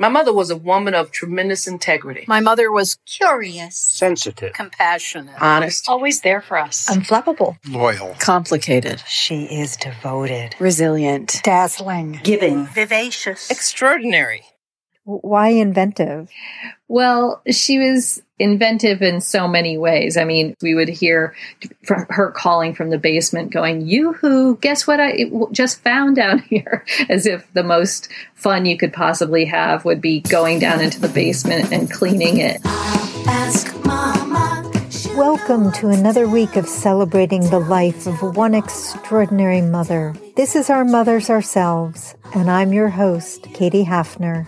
My mother was a woman of tremendous integrity. My mother was curious, sensitive, compassionate, honest, always there for us, unflappable, loyal, complicated. She is devoted, resilient, dazzling, giving, vivacious, extraordinary. Why inventive? Well, she was inventive in so many ways. I mean, we would hear from her calling from the basement going, You who, guess what I just found down here? As if the most fun you could possibly have would be going down into the basement and cleaning it. Welcome to another week of celebrating the life of one extraordinary mother. This is Our Mothers Ourselves, and I'm your host, Katie Hafner.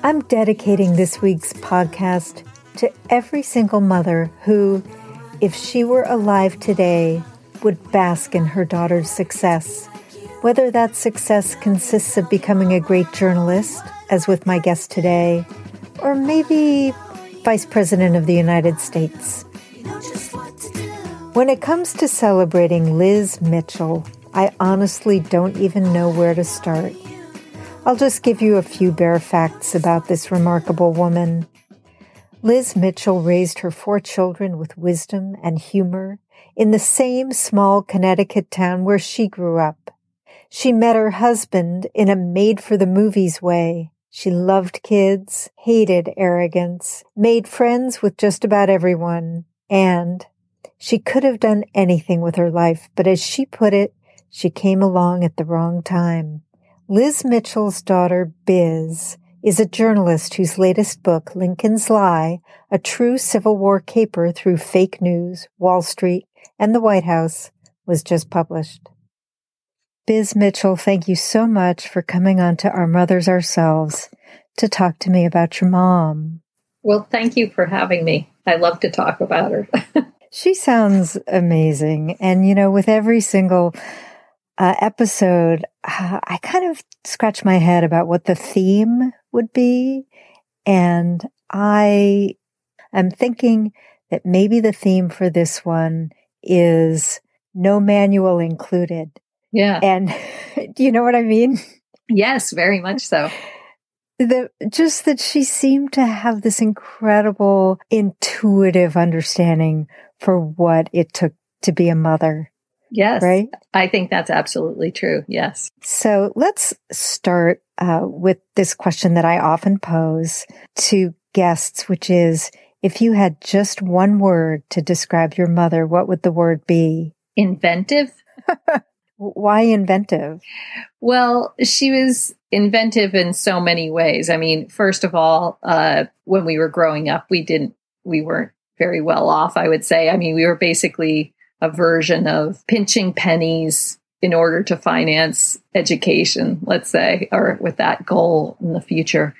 I'm dedicating this week's podcast to every single mother who, if she were alive today, would bask in her daughter's success. Whether that success consists of becoming a great journalist, as with my guest today, or maybe Vice President of the United States. When it comes to celebrating Liz Mitchell, I honestly don't even know where to start. I'll just give you a few bare facts about this remarkable woman. Liz Mitchell raised her four children with wisdom and humor in the same small Connecticut town where she grew up. She met her husband in a made for the movies way. She loved kids, hated arrogance, made friends with just about everyone, and she could have done anything with her life, but as she put it, she came along at the wrong time. Liz Mitchell's daughter, Biz, is a journalist whose latest book, Lincoln's Lie, a true Civil War caper through fake news, Wall Street, and the White House, was just published. Biz Mitchell, thank you so much for coming on to Our Mothers Ourselves to talk to me about your mom. Well, thank you for having me. I love to talk about her. she sounds amazing. And, you know, with every single uh, episode, uh, I kind of scratched my head about what the theme would be. And I am thinking that maybe the theme for this one is no manual included. Yeah. And do you know what I mean? Yes, very much so. The, just that she seemed to have this incredible intuitive understanding for what it took to be a mother. Yes. Right? I think that's absolutely true. Yes. So let's start uh, with this question that I often pose to guests, which is if you had just one word to describe your mother, what would the word be? Inventive. Why inventive? Well, she was inventive in so many ways. I mean, first of all, uh, when we were growing up, we didn't, we weren't very well off, I would say. I mean, we were basically a version of pinching pennies in order to finance education, let's say, or with that goal in the future.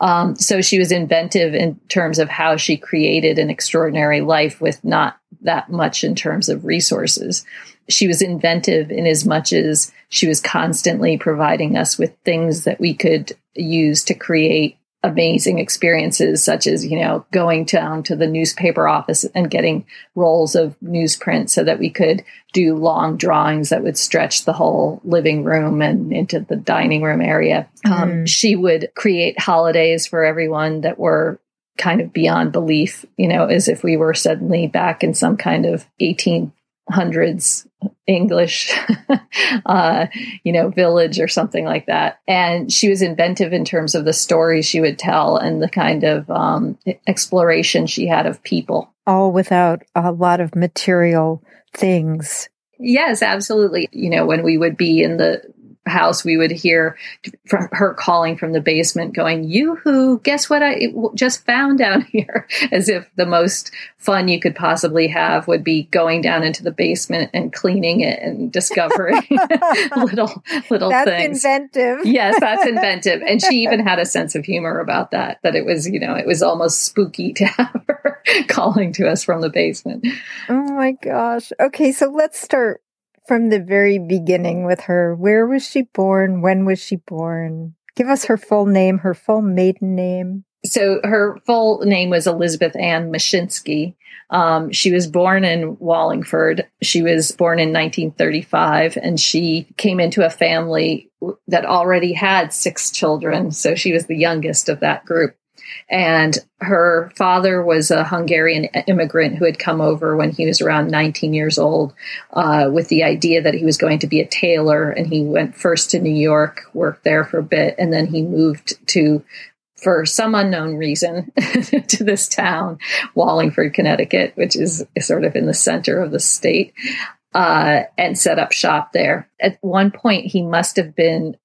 Um, so she was inventive in terms of how she created an extraordinary life with not that much in terms of resources. She was inventive in as much as she was constantly providing us with things that we could use to create amazing experiences such as you know going down to the newspaper office and getting rolls of newsprint so that we could do long drawings that would stretch the whole living room and into the dining room area mm. um, she would create holidays for everyone that were kind of beyond belief you know as if we were suddenly back in some kind of 1800s English, uh, you know, village or something like that. And she was inventive in terms of the stories she would tell and the kind of um, exploration she had of people. All without a lot of material things. Yes, absolutely. You know, when we would be in the house, we would hear from her calling from the basement, going, "You who? Guess what? I just found down here." As if the most fun you could possibly have would be going down into the basement and cleaning it and discovering little little that's things. inventive. yes, that's inventive, and she even had a sense of humor about that. That it was, you know, it was almost spooky to have her calling to us from the basement. Oh my gosh! Okay, so let's start from the very beginning with her. Where was she born? When was she born? Give us her full name, her full maiden name. so her full name was Elizabeth Ann Mashinsky. Um, she was born in Wallingford. She was born in 1935, and she came into a family that already had six children. So she was the youngest of that group. And her father was a Hungarian immigrant who had come over when he was around 19 years old uh, with the idea that he was going to be a tailor. And he went first to New York, worked there for a bit, and then he moved to for some unknown reason to this town, Wallingford, Connecticut, which is sort of in the center of the state, uh, and set up shop there. At one point, he must have been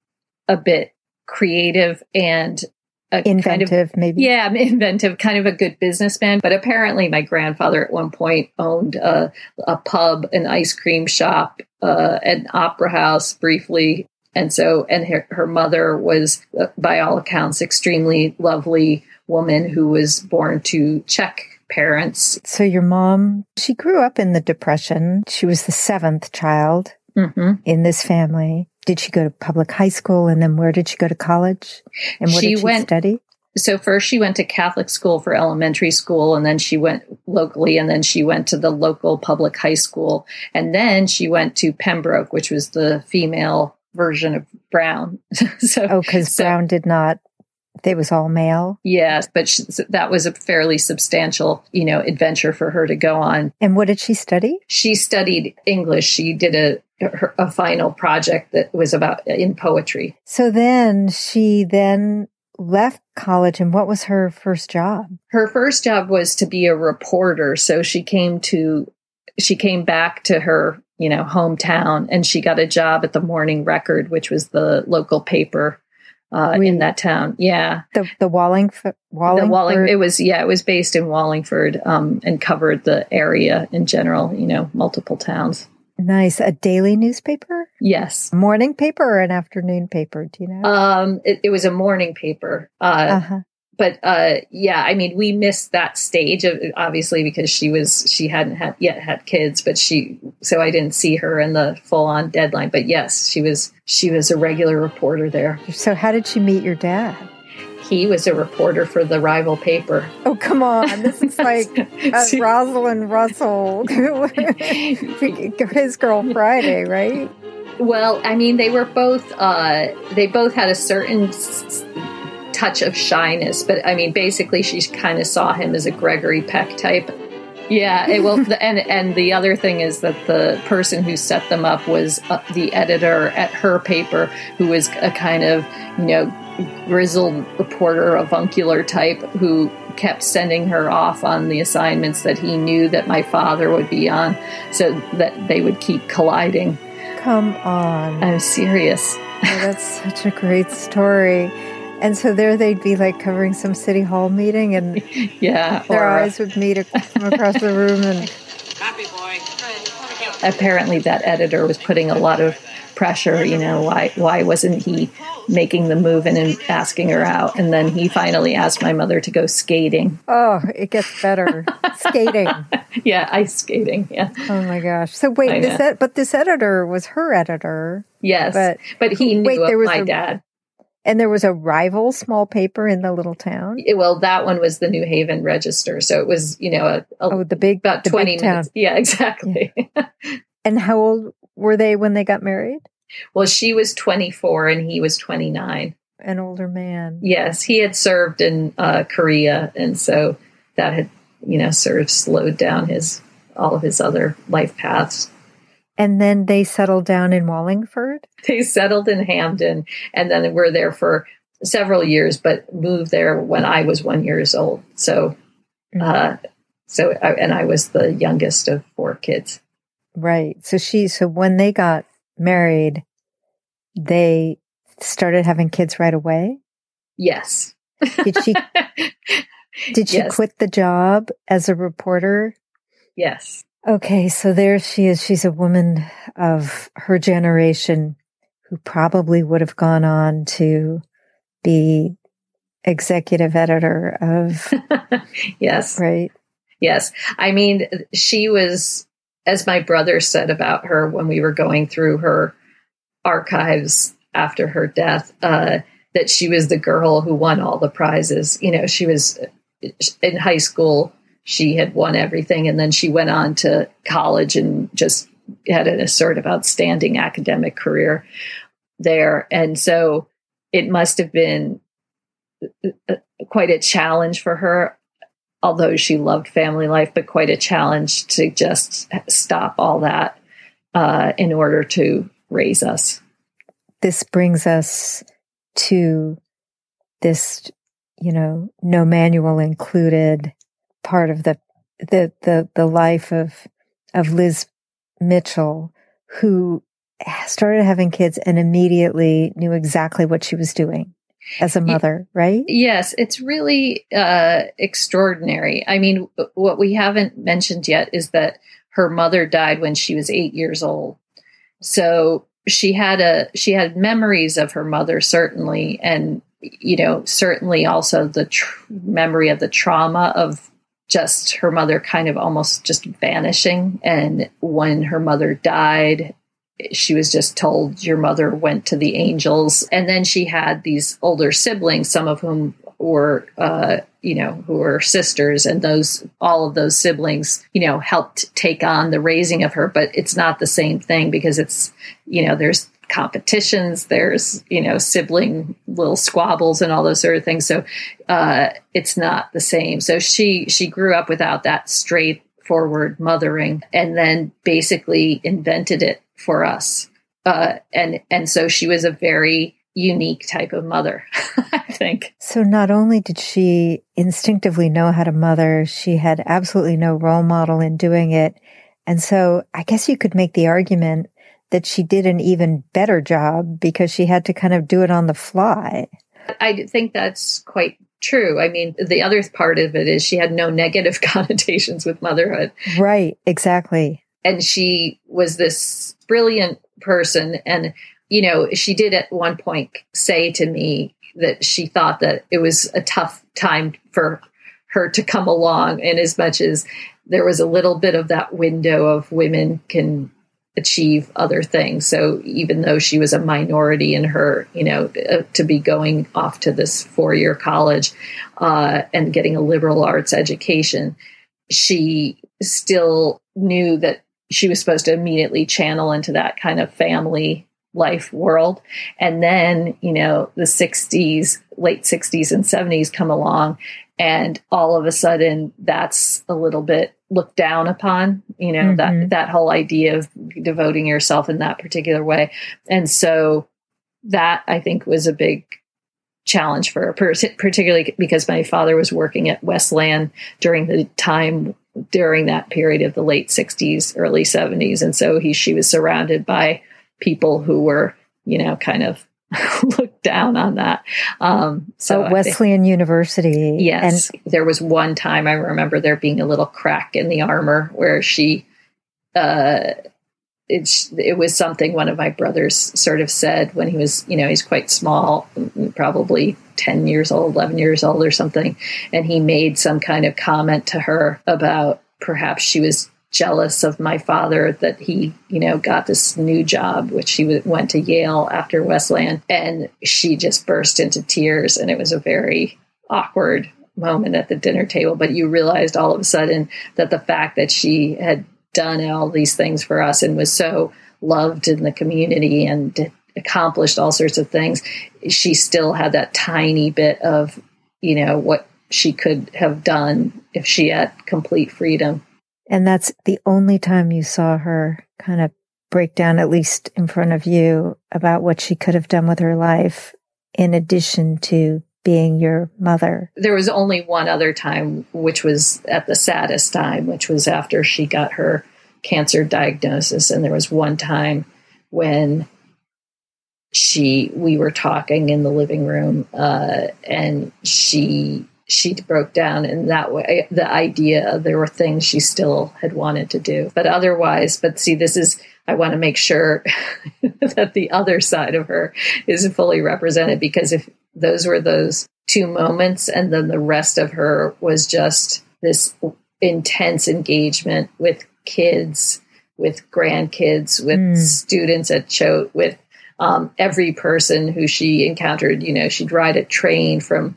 a bit creative and inventive, kind of, maybe. Yeah, inventive, kind of a good businessman. But apparently, my grandfather at one point owned a, a pub, an ice cream shop, uh, an opera house briefly, and so, and her, her mother was, uh, by all accounts, extremely lovely woman who was born to Czech parents. So your mom, she grew up in the Depression. She was the seventh child Mm-hmm. in this family. Did she go to public high school and then where did she go to college? And what She did she went- study? So first she went to Catholic school for elementary school and then she went locally and then she went to the local public high school and then she went to Pembroke which was the female version of Brown. so Oh, because so- Brown did not, they was all male. Yes, but she, that was a fairly substantial, you know, adventure for her to go on. And what did she study? She studied English. She did a a final project that was about uh, in poetry. So then she then left college and what was her first job? Her first job was to be a reporter, so she came to she came back to her, you know, hometown and she got a job at the Morning Record, which was the local paper uh, Really? in that town. Yeah. The the Wallingford Wallingford. The Walling, it was yeah, it was based in Wallingford um, and covered the area in general. You know, multiple towns. nice. A daily newspaper? Yes, morning paper or an afternoon paper? Do you know? um, it, it was a morning paper. Uh, uh-huh. But uh, yeah, I mean, we missed that stage of obviously because she was she hadn't had yet had kids, but she so I didn't see her in the full on deadline. But yes, she was she was a regular reporter there. So how did she meet your dad? He was a reporter for the rival paper. Oh, come on. This is like uh, Rosalind Russell, his girl Friday, right? Well, I mean, they were both. Uh, they both had a certain s- touch of shyness, but I mean, basically, she kind of saw him as a Gregory Peck type. Yeah, it, well, and and the other thing is that the person who set them up was uh, the editor at her paper, who was a kind of you know grizzled reporter, avuncular type, who kept sending her off on the assignments that he knew that my father would be on, so that they would keep colliding. Come on. I'm serious. Oh, that's such a great story. And so there they'd be like covering some city hall meeting, and Yeah. their or- eyes would meet from across the room. And apparently that editor was putting a lot of pressure, you know, why why wasn't he making the move and, and asking her out? And then he finally asked my mother to go skating. oh, it gets better. Skating. Yeah, ice skating. Yeah. Oh my gosh. So wait, I this ed- but this editor was her editor, Yes. But- But, he knew wait, of there was my a- dad. And there was a rival small paper in the little town. Well, that one was the New Haven Register. So it was, you know, a, a- Oh, the big, about the 20 big town. minutes. Yeah, exactly. And how old were they when they got married? well, she was 24 and he was 29. An older man. Yes, he had served in uh, Korea, and so that had, you know, sort of slowed down his all of his other life paths. And then they settled down in Wallingford. They settled in Hamden, and then were there for several years, but moved there when I was one years old. So, uh, so I, and I was the youngest of four kids. Right. So she, so when they got married, they started having kids right away. Yes. Did she, did she Yes. quit the job as a reporter? yes. Okay. So there she is. She's a woman of her generation who probably would have gone on to be executive editor of, yes. right? Yes. I mean, she was, as my brother said about her when we were going through her archives after her death, uh, that she was the girl who won all the prizes. You know, she was in high school, she had won everything, and then she went on to college and just had an of outstanding academic career there. And so it must have been uh, quite a challenge for her, although she loved family life, but quite a challenge to just stop all that uh, in order to raise us. This brings us to this, you know, no manual included part of the the the the life of of Liz Mitchell, who started having kids and immediately knew exactly what she was doing as a mother, right? Yes, it's really uh, extraordinary. I mean, what we haven't mentioned yet is that her mother died when she was eight years old. So she had a she had memories of her mother certainly, and you know certainly also the tr- memory of the trauma of just her mother kind of almost just vanishing. And when her mother died, she was just told your mother went to the angels. And then she had these older siblings some of whom were uh, you know who were sisters. And those all of those siblings you know helped take on the raising of her. But it's not the same thing because it's you know there's competitions there's you know sibling little squabbles and all those sort of things so uh, it's not the same so she she grew up without that straightforward mothering and then basically invented it for us. Uh, and and so she was a very unique type of mother, I think. So not only did she instinctively know how to mother, she had absolutely no role model in doing it. And so I guess you could make the argument that she did an even better job because she had to kind of do it on the fly. I think that's quite true. I mean, the other part of it is she had no negative connotations with motherhood. Right, exactly. And she was this brilliant person. And, you know, she did at one point say to me that she thought that it was a tough time for her to come along. And as much as there was a little bit of that window of women can achieve other things. So even though she was a minority in her, you know, uh, to be going off to this four year college uh, and getting a liberal arts education, she still knew that she was supposed to immediately channel into that kind of family life world. And then, you know, the 60s, late 60s and 70s come along, and all of a sudden that's a little bit looked down upon, you know, mm-hmm. that that whole idea of devoting yourself in that particular way. And so that I think was a big challenge for her, particularly because my father was working at Wesleyan during the time during that period of the late 60s, early 70s. And so he, she was surrounded by people who were, you know, kind of looked down on that. Um, so oh, Wesleyan think, University. Yes. And there was one time I remember there being a little crack in the armor where she, uh, it's, it was something one of my brothers sort of said when he was, you know, he's quite small, probably 10 years old, 11 years old or something. And he made some kind of comment to her about perhaps she was jealous of my father that he, you know, got this new job, which he went to Yale after Wesleyan. And she just burst into tears. And it was a very awkward moment at the dinner table. But you realized all of a sudden that the fact that she had done all these things for us and was so loved in the community and accomplished all sorts of things, she still had that tiny bit of, you know, what she could have done if she had complete freedom. And that's the only time you saw her kind of break down, at least in front of you, about what she could have done with her life, in addition to being your mother. There was only one other time, which was at the saddest time, which was after she got her cancer diagnosis. And there was one time when she we were talking in the living room uh, and she she broke down in that way the idea there were things she still had wanted to do but otherwise but see this is i want to make sure that the other side of her is fully represented because if those were those two moments and then the rest of her was just this intense engagement with kids with grandkids with mm. students at choate with um, every person who she encountered, you know, she'd ride a train from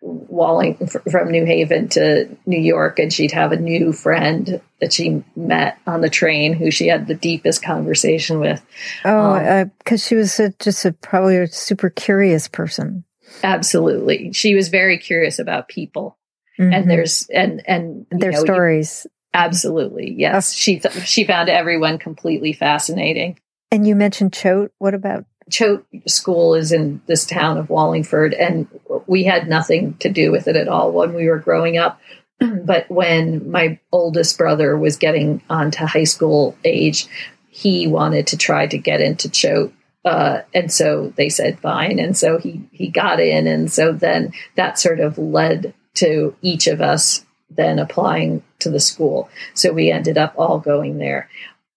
Walling from New Haven to New York, and she'd have a new friend that she met on the train who she had the deepest conversation with. Oh, because um, she was a, just a, probably a super curious person. Absolutely, she was very curious about people, mm-hmm. and there's and and their know, stories. You, absolutely, yes. Oh. She th- she found everyone completely fascinating. And you mentioned Choate. What about Choate School is in this town of Wallingford, and we had nothing to do with it at all when we were growing up. but when my oldest brother was getting onto high school age, he wanted to try to get into Choate. Uh, and so they said fine, and so he he got in, and so then that sort of led to each of us then applying to the school. So we ended up all going there,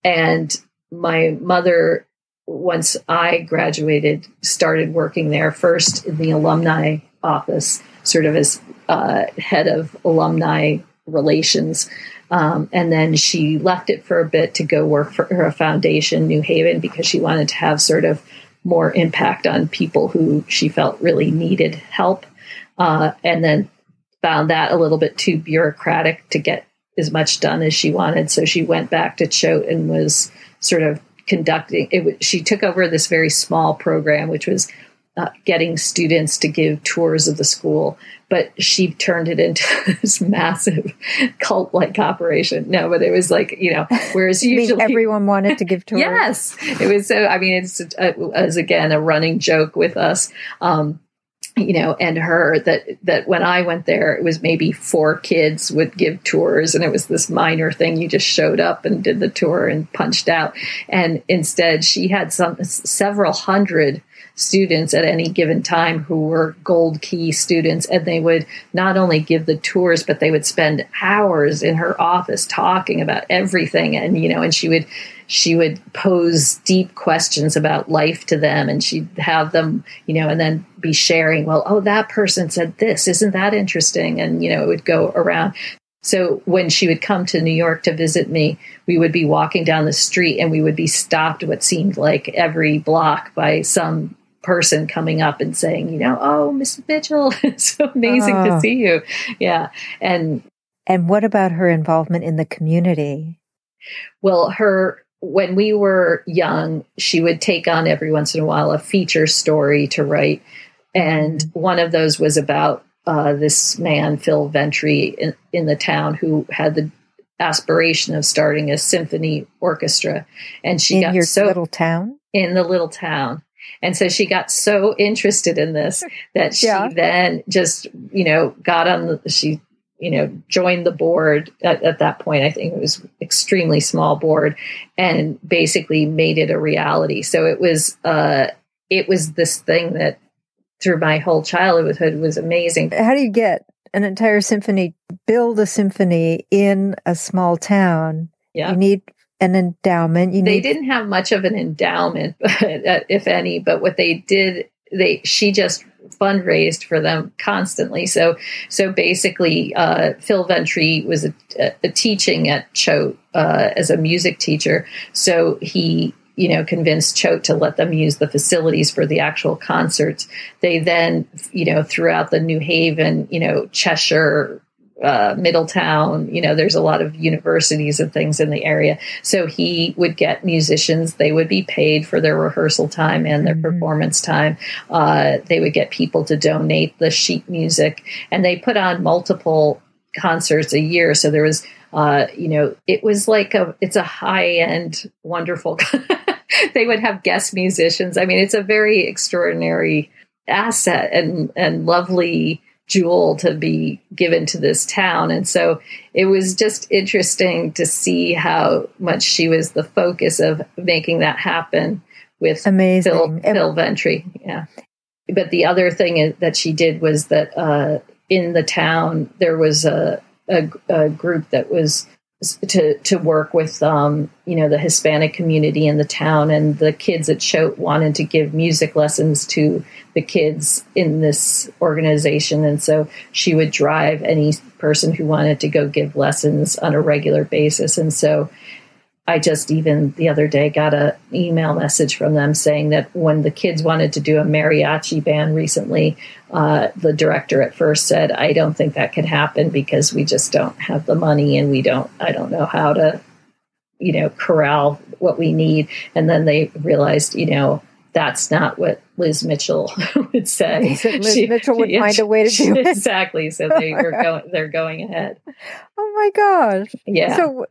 and my mother once I graduated, started working there first in the alumni office, sort of as uh, head of alumni relations. Um, and then she left it for a bit to go work for her foundation, New Haven, because she wanted to have sort of more impact on people who she felt really needed help. Uh, and then found that a little bit too bureaucratic to get as much done as she wanted. So she went back to Choate and was sort of conducting it. She took over this very small program, which was uh, getting students to give tours of the school, but she turned it into this massive cult like operation. No, but it was like, you know, whereas usually everyone wanted to give tours. yes. It was so, I mean, it's, uh, as again, a running joke with us. Um, you know, and her that that when I went there, it was maybe four kids would give tours, and it was this minor thing. You just showed up and did the tour and punched out. And instead, she had some several hundred students at any given time who were gold key students and they would not only give the tours but they would spend hours in her office talking about everything and you know and she would she would pose deep questions about life to them and she'd have them you know and then be sharing well oh that person said this isn't that interesting and you know it would go around so when she would come to New York to visit me, we would be walking down the street and we would be stopped what seemed like every block by some person coming up and saying, you know, oh, Mrs. Mitchell, it's so amazing oh. to see you. Yeah. And and what about her involvement in the community? Well, her when we were young, she would take on every once in a while a feature story to write. And one of those was about uh, this man, Phil Ventry, in, in the town who had the aspiration of starting a symphony orchestra. And she in got your so little town in the little town. And so she got so interested in this that she yeah. then just, you know, got on the, she, you know, joined the board at, at, that point. I think it was extremely small board and basically made it a reality. So it was, uh, it was this thing that through my whole childhood was amazing. How do you get an entire symphony, build a symphony in a small town? Yeah. You need an endowment. You they need- didn't have much of an endowment, if any. But what they did, they she just fundraised for them constantly. So so basically, uh, Phil Ventry was a, a teaching at Choate uh, as a music teacher. So he you know, convinced Choate to let them use the facilities for the actual concerts. They then, you know, throughout the New Haven, you know, Cheshire, uh, Middletown. You know, there's a lot of universities and things in the area. So he would get musicians. They would be paid for their rehearsal time and their mm-hmm. performance time. Uh, they would get people to donate the sheet music, and they put on multiple concerts a year. So there was, uh, you know, it was like a, it's a high end, wonderful. they would have guest musicians. I mean, it's a very extraordinary asset and and lovely jewel to be given to this town. And so it was just interesting to see how much she was the focus of making that happen with Amazing. Phil, Phil Ventry. Yeah. But the other thing that she did was that uh, in the town, there was a, a, a group that was to to work with um, you know the Hispanic community in the town, and the kids at Choate wanted to give music lessons to the kids in this organization, and so she would drive any person who wanted to go give lessons on a regular basis, and so I just even the other day got an email message from them saying that when the kids wanted to do a mariachi band recently, uh, the director at first said, "I don't think that could happen because we just don't have the money and we don't. I don't know how to, you know, corral what we need." And then they realized, you know, that's not what Liz Mitchell would say. Liz she, Mitchell would find a way to do it. Exactly. So they were going. They're going ahead. Oh my gosh! Yeah. So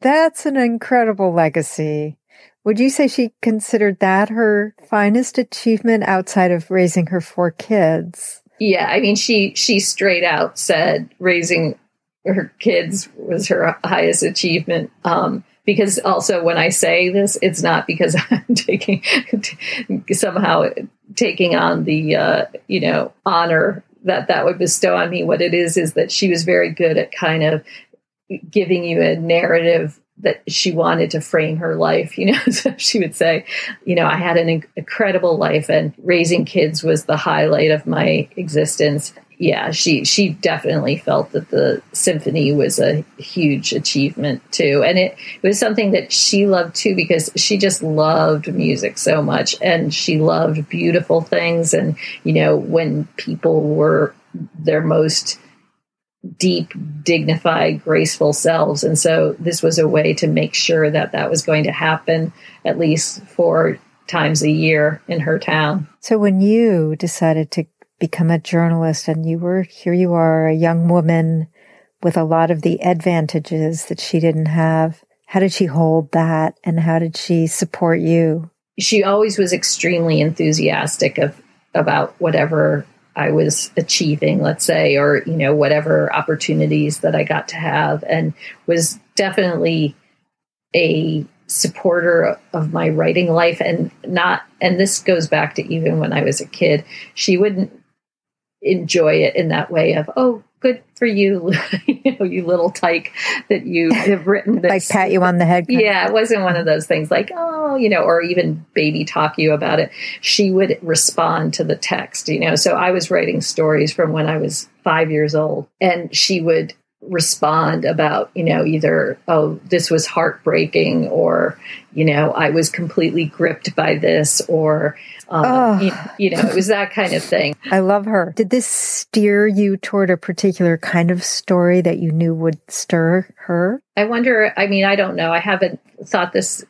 that's an incredible legacy. Would you say she considered that her finest achievement outside of raising her four kids? Yeah, I mean she she straight out said raising her kids was her highest achievement. Um, because also when I say this, it's not because I'm taking somehow taking on the uh, you know honor that that would bestow on me. What it is is that she was very good at kind of giving you a narrative that she wanted to frame her life. You know, so she would say, you know, I had an incredible life and raising kids was the highlight of my existence. Yeah, she she definitely felt that the symphony was a huge achievement too. And it, it was something that she loved too because she just loved music so much and she loved beautiful things and you know, when people were their most deep, dignified, graceful selves. And so this was a way to make sure that that was going to happen at least four times a year in her town. So when you decided to become a journalist and you were here, you are a young woman with a lot of the advantages that she didn't have. How did she hold that and how did she support you? She always was extremely enthusiastic of about whatever I was achieving, let's say, or, you know, whatever opportunities that I got to have, and was definitely a supporter of my writing life. And not and this goes back to even when I was a kid she wouldn't enjoy it in that way of oh good for you, you know, you little tyke that you have written this. like pat you on the head. Yeah, it wasn't one of those things like, oh, you know, or even baby talk you about it. She would respond to the text, you know. So I was writing stories from when I was five years old, and she would respond about, you know, either, oh, this was heartbreaking, or, you know, I was completely gripped by this, or, um, oh. you, you, know, it was that kind of thing. I love her. Did this steer you toward a particular kind of story that you knew would stir her? I wonder, I mean, I don't know. I haven't thought this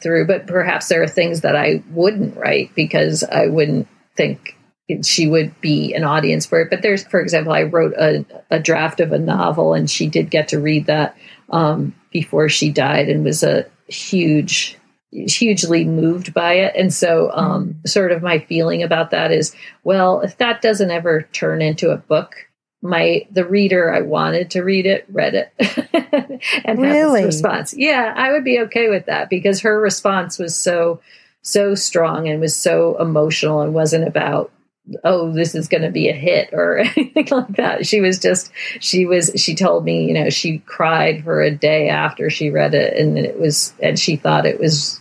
through, but perhaps there are things that I wouldn't write because I wouldn't think she would be an audience for it. But there's, for example, I wrote a, a draft of a novel and she did get to read that um, before she died and was a huge, hugely moved by it. And so, um, sort of my feeling about that is, well, if that doesn't ever turn into a book, my the reader I wanted to read it read it and really? response. Yeah, I would be okay with that because her response was so so strong and was so emotional and wasn't about oh this is going to be a hit or anything like that. She was just she was she told me you know she cried for a day after she read it and it was and she thought it was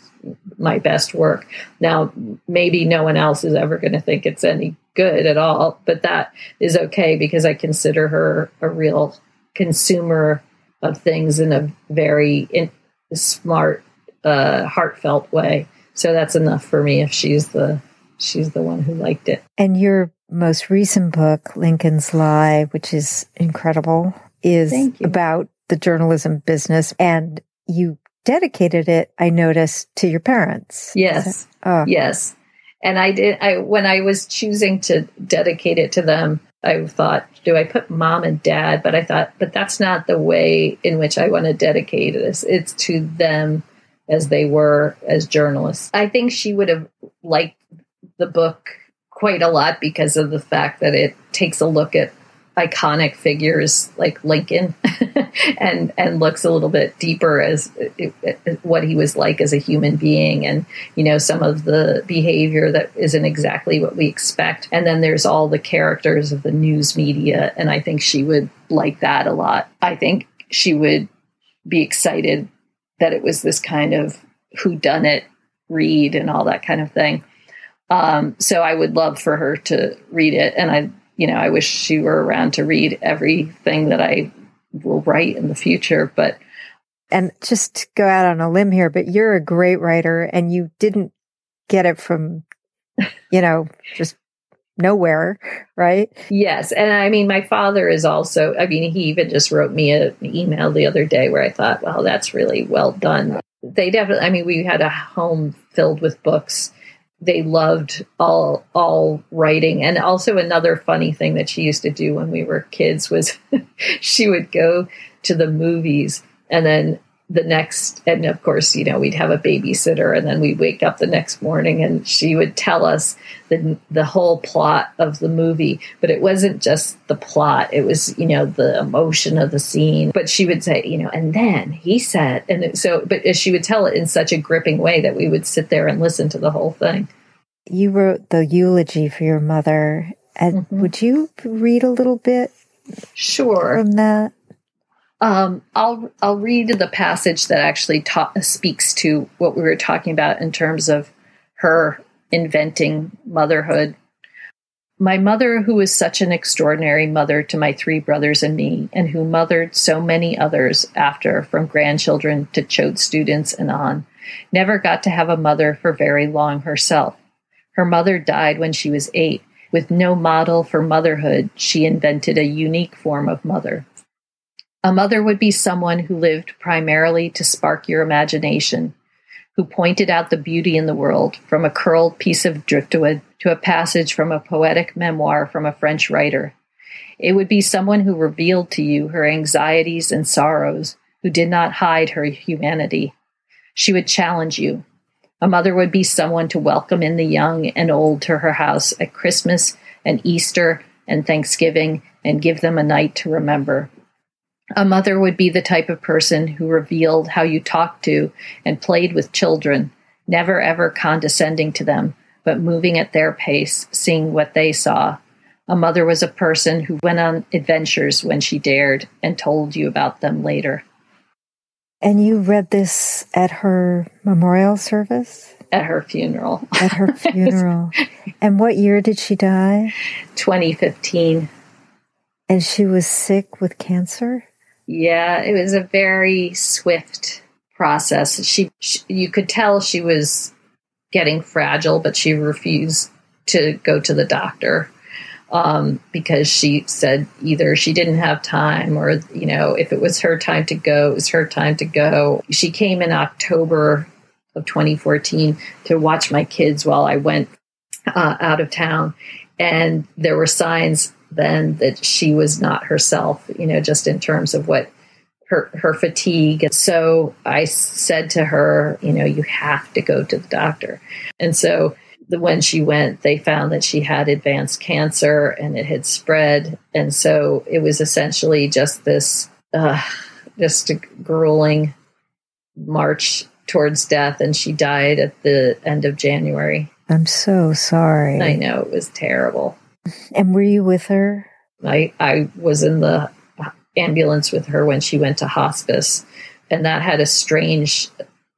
my best work. Now maybe no one else is ever going to think it's any good at all but that is okay because i consider her a real consumer of things in a very in, smart uh, heartfelt way. So that's enough for me if she's the she's the one who liked it. And your most recent book, Lincoln's Lie, which is incredible, is about the journalism business. And you dedicated it, I noticed, to your parents. Yes. Oh. Yes. And I did, I, when I was choosing to dedicate it to them, I thought, do I put mom and dad? But I thought, but that's not the way in which I want to dedicate this. It's to them as they were as journalists. I think she would have liked the book quite a lot because of the fact that it takes a look at iconic figures like Lincoln and and looks a little bit deeper as it, it, what he was like as a human being and you know some of the behavior that isn't exactly what we expect. And then there's all the characters of the news media and I think she would like that a lot. I think she would be excited that it was this kind of who done it read and all that kind of thing um, so I would love for her to read it. And I, you know, I wish she were around to read everything that I will write in the future. But And just to go out on a limb here, but you're a great writer and you didn't get it from, you know, just nowhere, right? Yes. And I mean, my father is also, I mean, he even just wrote me a, an email the other day where I thought, well, that's really well done. They definitely, I mean, we had a home filled with books. They loved all all writing, and also another funny thing that she used to do when we were kids was she would go to the movies and then the next and of course you know we'd have a babysitter and then we'd wake up the next morning and she would tell us the the whole plot of the movie. But it wasn't just the plot. It was you know the emotion of the scene. But she would say you know and then he said and so but she would tell it in such a gripping way that we would sit there and listen to the whole thing. You wrote the eulogy for your mother. And mm-hmm. would you read a little bit sure. from that um, I'll I'll read the passage that actually ta- speaks to what we were talking about in terms of her inventing motherhood. My mother, who was such an extraordinary mother to my three brothers and me, and who mothered so many others after, from grandchildren to Choate students and on, never got to have a mother for very long herself. Her mother died when she was eight. With no model for motherhood, she invented a unique form of mother. A mother would be someone who lived primarily to spark your imagination, who pointed out the beauty in the world, from a curled piece of driftwood to a passage from a poetic memoir from a French writer. It would be someone who revealed to you her anxieties and sorrows, who did not hide her humanity. She would challenge you. A mother would be someone to welcome in the young and old to her house at Christmas and Easter and Thanksgiving and give them a night to remember. A mother would be the type of person who revealed how you talked to and played with children, never ever condescending to them, but moving at their pace, seeing what they saw. A mother was a person who went on adventures when she dared and told you about them later. And you read this at her memorial service? At her funeral. At her funeral. and what year did she die? 2015. And she was sick with cancer? Yeah, it was a very swift process. She, she, you could tell she was getting fragile, but she refused to go to the doctor um, because she said either she didn't have time or, you know, if it was her time to go, it was her time to go. She came in October of 2014 to watch my kids while I went uh, out of town. And there were signs then that she was not herself, you know, just in terms of what her her fatigue. And so I said to her, you know, you have to go to the doctor. And so the, when she went, they found that she had advanced cancer and it had spread. And so it was essentially just this, uh, just a grueling march towards death. And she died at the end of January. I'm so sorry. I know it was terrible. And were you with her? I, I was in the ambulance with her when she went to hospice. And that had a strange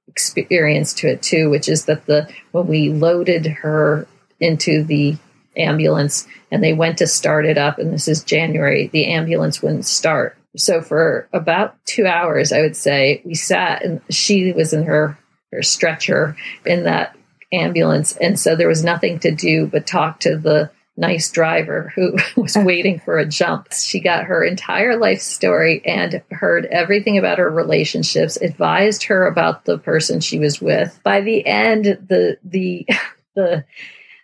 experience to it too, which is that the when we loaded her into the ambulance and they went to start it up, and this is January, the ambulance wouldn't start. So for about two hours, I would say, we sat and she was in her, her stretcher in that ambulance. And so there was nothing to do but talk to the nice driver who was waiting for a jump. She got her entire life story and heard everything about her relationships, advised her about the person she was with. By the end, the the the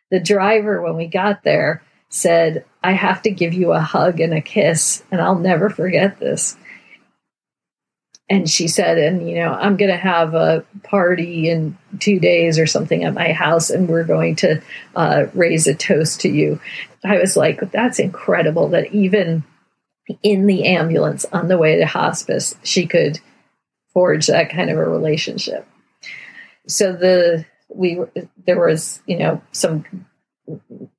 the driver when we got there said, "I have to give you a hug and a kiss, and I'll never forget this." And she said, and you know, I'm going to have a party in two days or something at my house, and we're going to uh, raise a toast to you. I was like, that's incredible that even in the ambulance on the way to hospice, she could forge that kind of a relationship. So the we there was you know some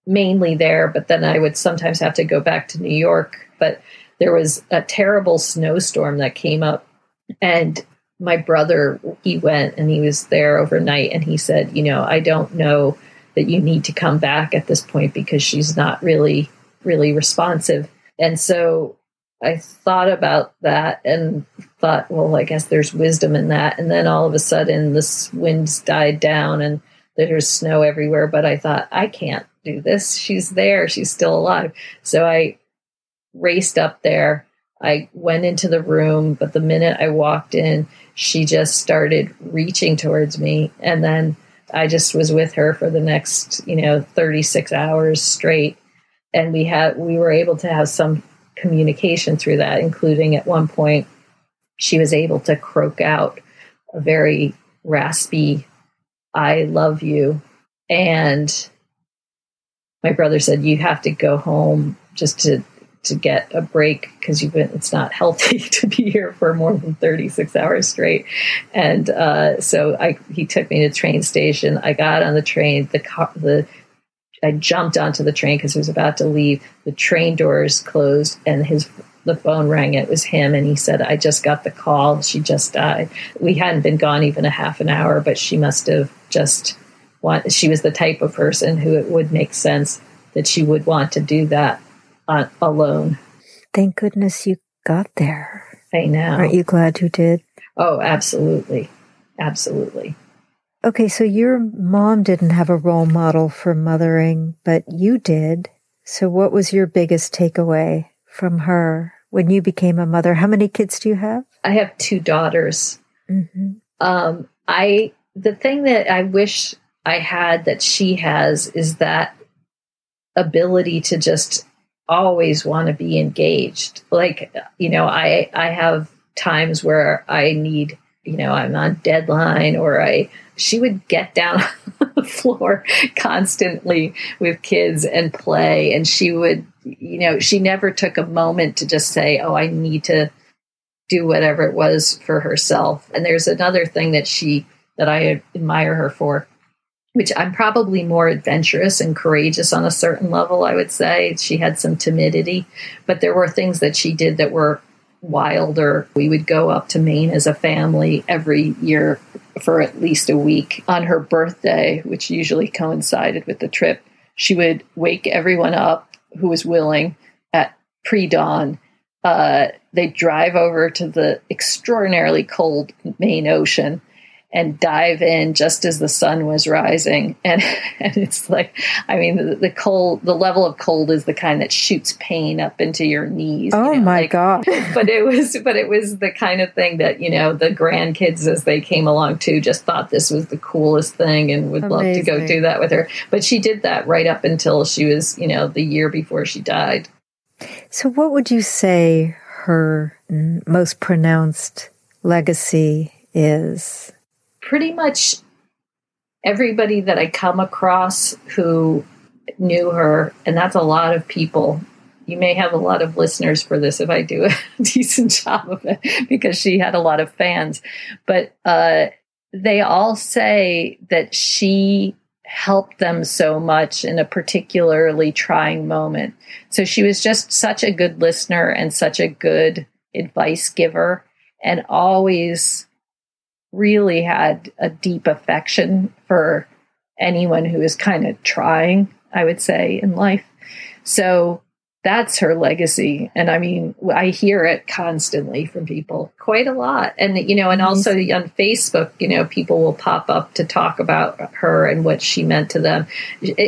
mainly there, but then I would sometimes have to go back to New York. But there was a terrible snowstorm that came up and my brother, he went and he was there overnight and he said, you know, I don't know that you need to come back at this point because she's not really, really responsive. And so I thought about that and thought, well, I guess there's wisdom in that. And then all of a sudden, the winds died down and there's snow everywhere. But I thought, I can't do this. She's there. She's still alive. So I raced up there. I went into the room, but the minute I walked in, she just started reaching towards me. And then I just was with her for the next, you know, 36 hours straight. And we had, we were able to have some communication through that, including at one point, she was able to croak out a very raspy, I love you. And my brother said, You have to go home just to to get a break because you've been it's not healthy to be here for more than 36 hours straight. And uh, so I he took me to the train station. I got on the train the car the I jumped onto the train because he was about to leave. The train doors closed and his the phone rang. It was him and he said I just got the call. She just died. We hadn't been gone even a half an hour but she must have just want she was the type of person who it would make sense that she would want to do that alone. Thank goodness you got there. I know. Aren't you glad you did? Oh, absolutely. Absolutely. Okay, so your mom didn't have a role model for mothering, but you did. So, what was your biggest takeaway from her when you became a mother? How many kids do you have? I have two daughters. Mm-hmm. Um, I the thing that I wish I had that she has is that ability to just always want to be engaged. Like, you know, I I have times where I need, you know, I'm on deadline or I she would get down on the floor constantly with kids and play and she would, you know, she never took a moment to just say, "Oh, I need to do whatever it was for herself." And there's another thing that she that I admire her for which I'm probably more adventurous and courageous on a certain level, I would say. She had some timidity, but there were things that she did that were wilder. We would go up to Maine as a family every year for at least a week. On her birthday, which usually coincided with the trip, she would wake everyone up who was willing at pre dawn. Uh, they'd drive over to the extraordinarily cold Maine Ocean and dive in just as the sun was rising. And and it's like i mean the, the, cold the level of cold is the kind that shoots pain up into your knees oh you know, my like, god. but it was but it was the kind of thing that you know the grandkids as they came along too just thought this was the coolest thing and would Amazing. love to go do that with her. But she did that right up until she was you know the year before she died. So what would you say her most pronounced legacy is pretty much everybody that I come across who knew her, and that's a lot of people. You may have a lot of listeners for this if I do a decent job of it because she had a lot of fans. But uh, they all say that she helped them so much in a particularly trying moment. So she was just such a good listener and such a good advice giver and always really had a deep affection for anyone who is kind of trying, I would say, in life. So that's her legacy. And I mean, I hear it constantly from people quite a lot. And, you know, and mm-hmm. also on Facebook, you know, people will pop up to talk about her and what she meant to them.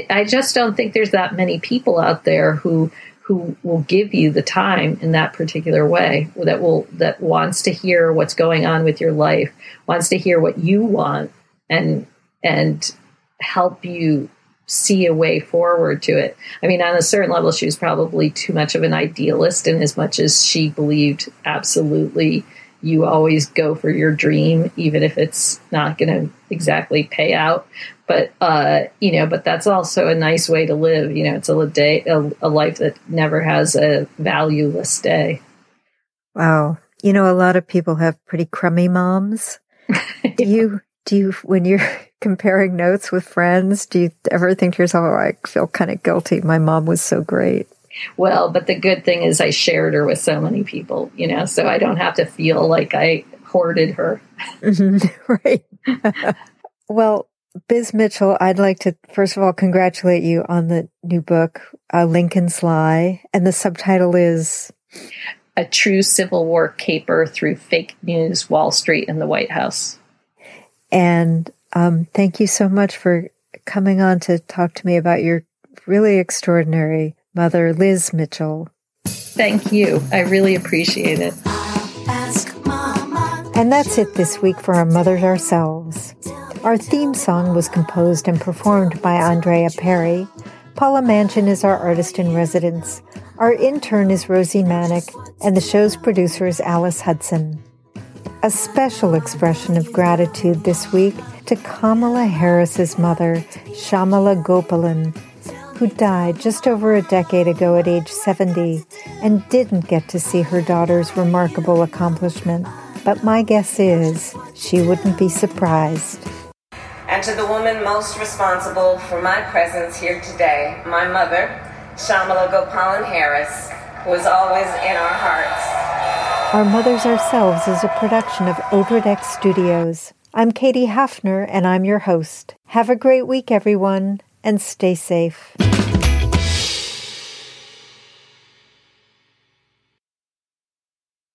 I just don't think there's that many people out there who who will give you the time in that particular way that will that wants to hear what's going on with your life wants to hear what you want and and help you see a way forward to it. I mean on a certain level she was probably too much of an idealist in as much as she believed absolutely you always go for your dream even if it's not going to exactly pay out but uh, you know, but that's also a nice way to live. You know, it's a day, a, a life that never has a valueless day. Wow, you know, a lot of people have pretty crummy moms. yeah. Do you do you when you're comparing notes with friends? Do you ever think to yourself, "Oh, I feel kind of guilty. My mom was so great." Well, but the good thing is I shared her with so many people, you know, so I don't have to feel like I hoarded her. Mm-hmm. right. well, Biz Mitchell, I'd like to first of all congratulate you on the new book, uh, Lincoln's Lie, and the subtitle is a true Civil War caper through fake news, Wall Street, and the White House. And um, thank you so much for coming on to talk to me about your really extraordinary mother, Liz Mitchell. Thank you. I really appreciate it. And that's it this week for our Mothers Ourselves. Our theme song was composed and performed by Andrea Perry. Paula Manchin is our artist in residence. Our intern is Rosie Manick, and the show's producer is Alice Hudson. A special expression of gratitude this week to Kamala Harris's mother, Shyamala Gopalan, who died just over a decade ago at age 70 and didn't get to see her daughter's remarkable accomplishment. But my guess is she wouldn't be surprised. And to the woman most responsible for my presence here today, my mother, Shyamala Gopalan Harris, who is always in our hearts. Our Mothers Ourselves is a production of Odredex Studios. I'm Katie Hafner, and I'm your host. Have a great week, everyone, and stay safe.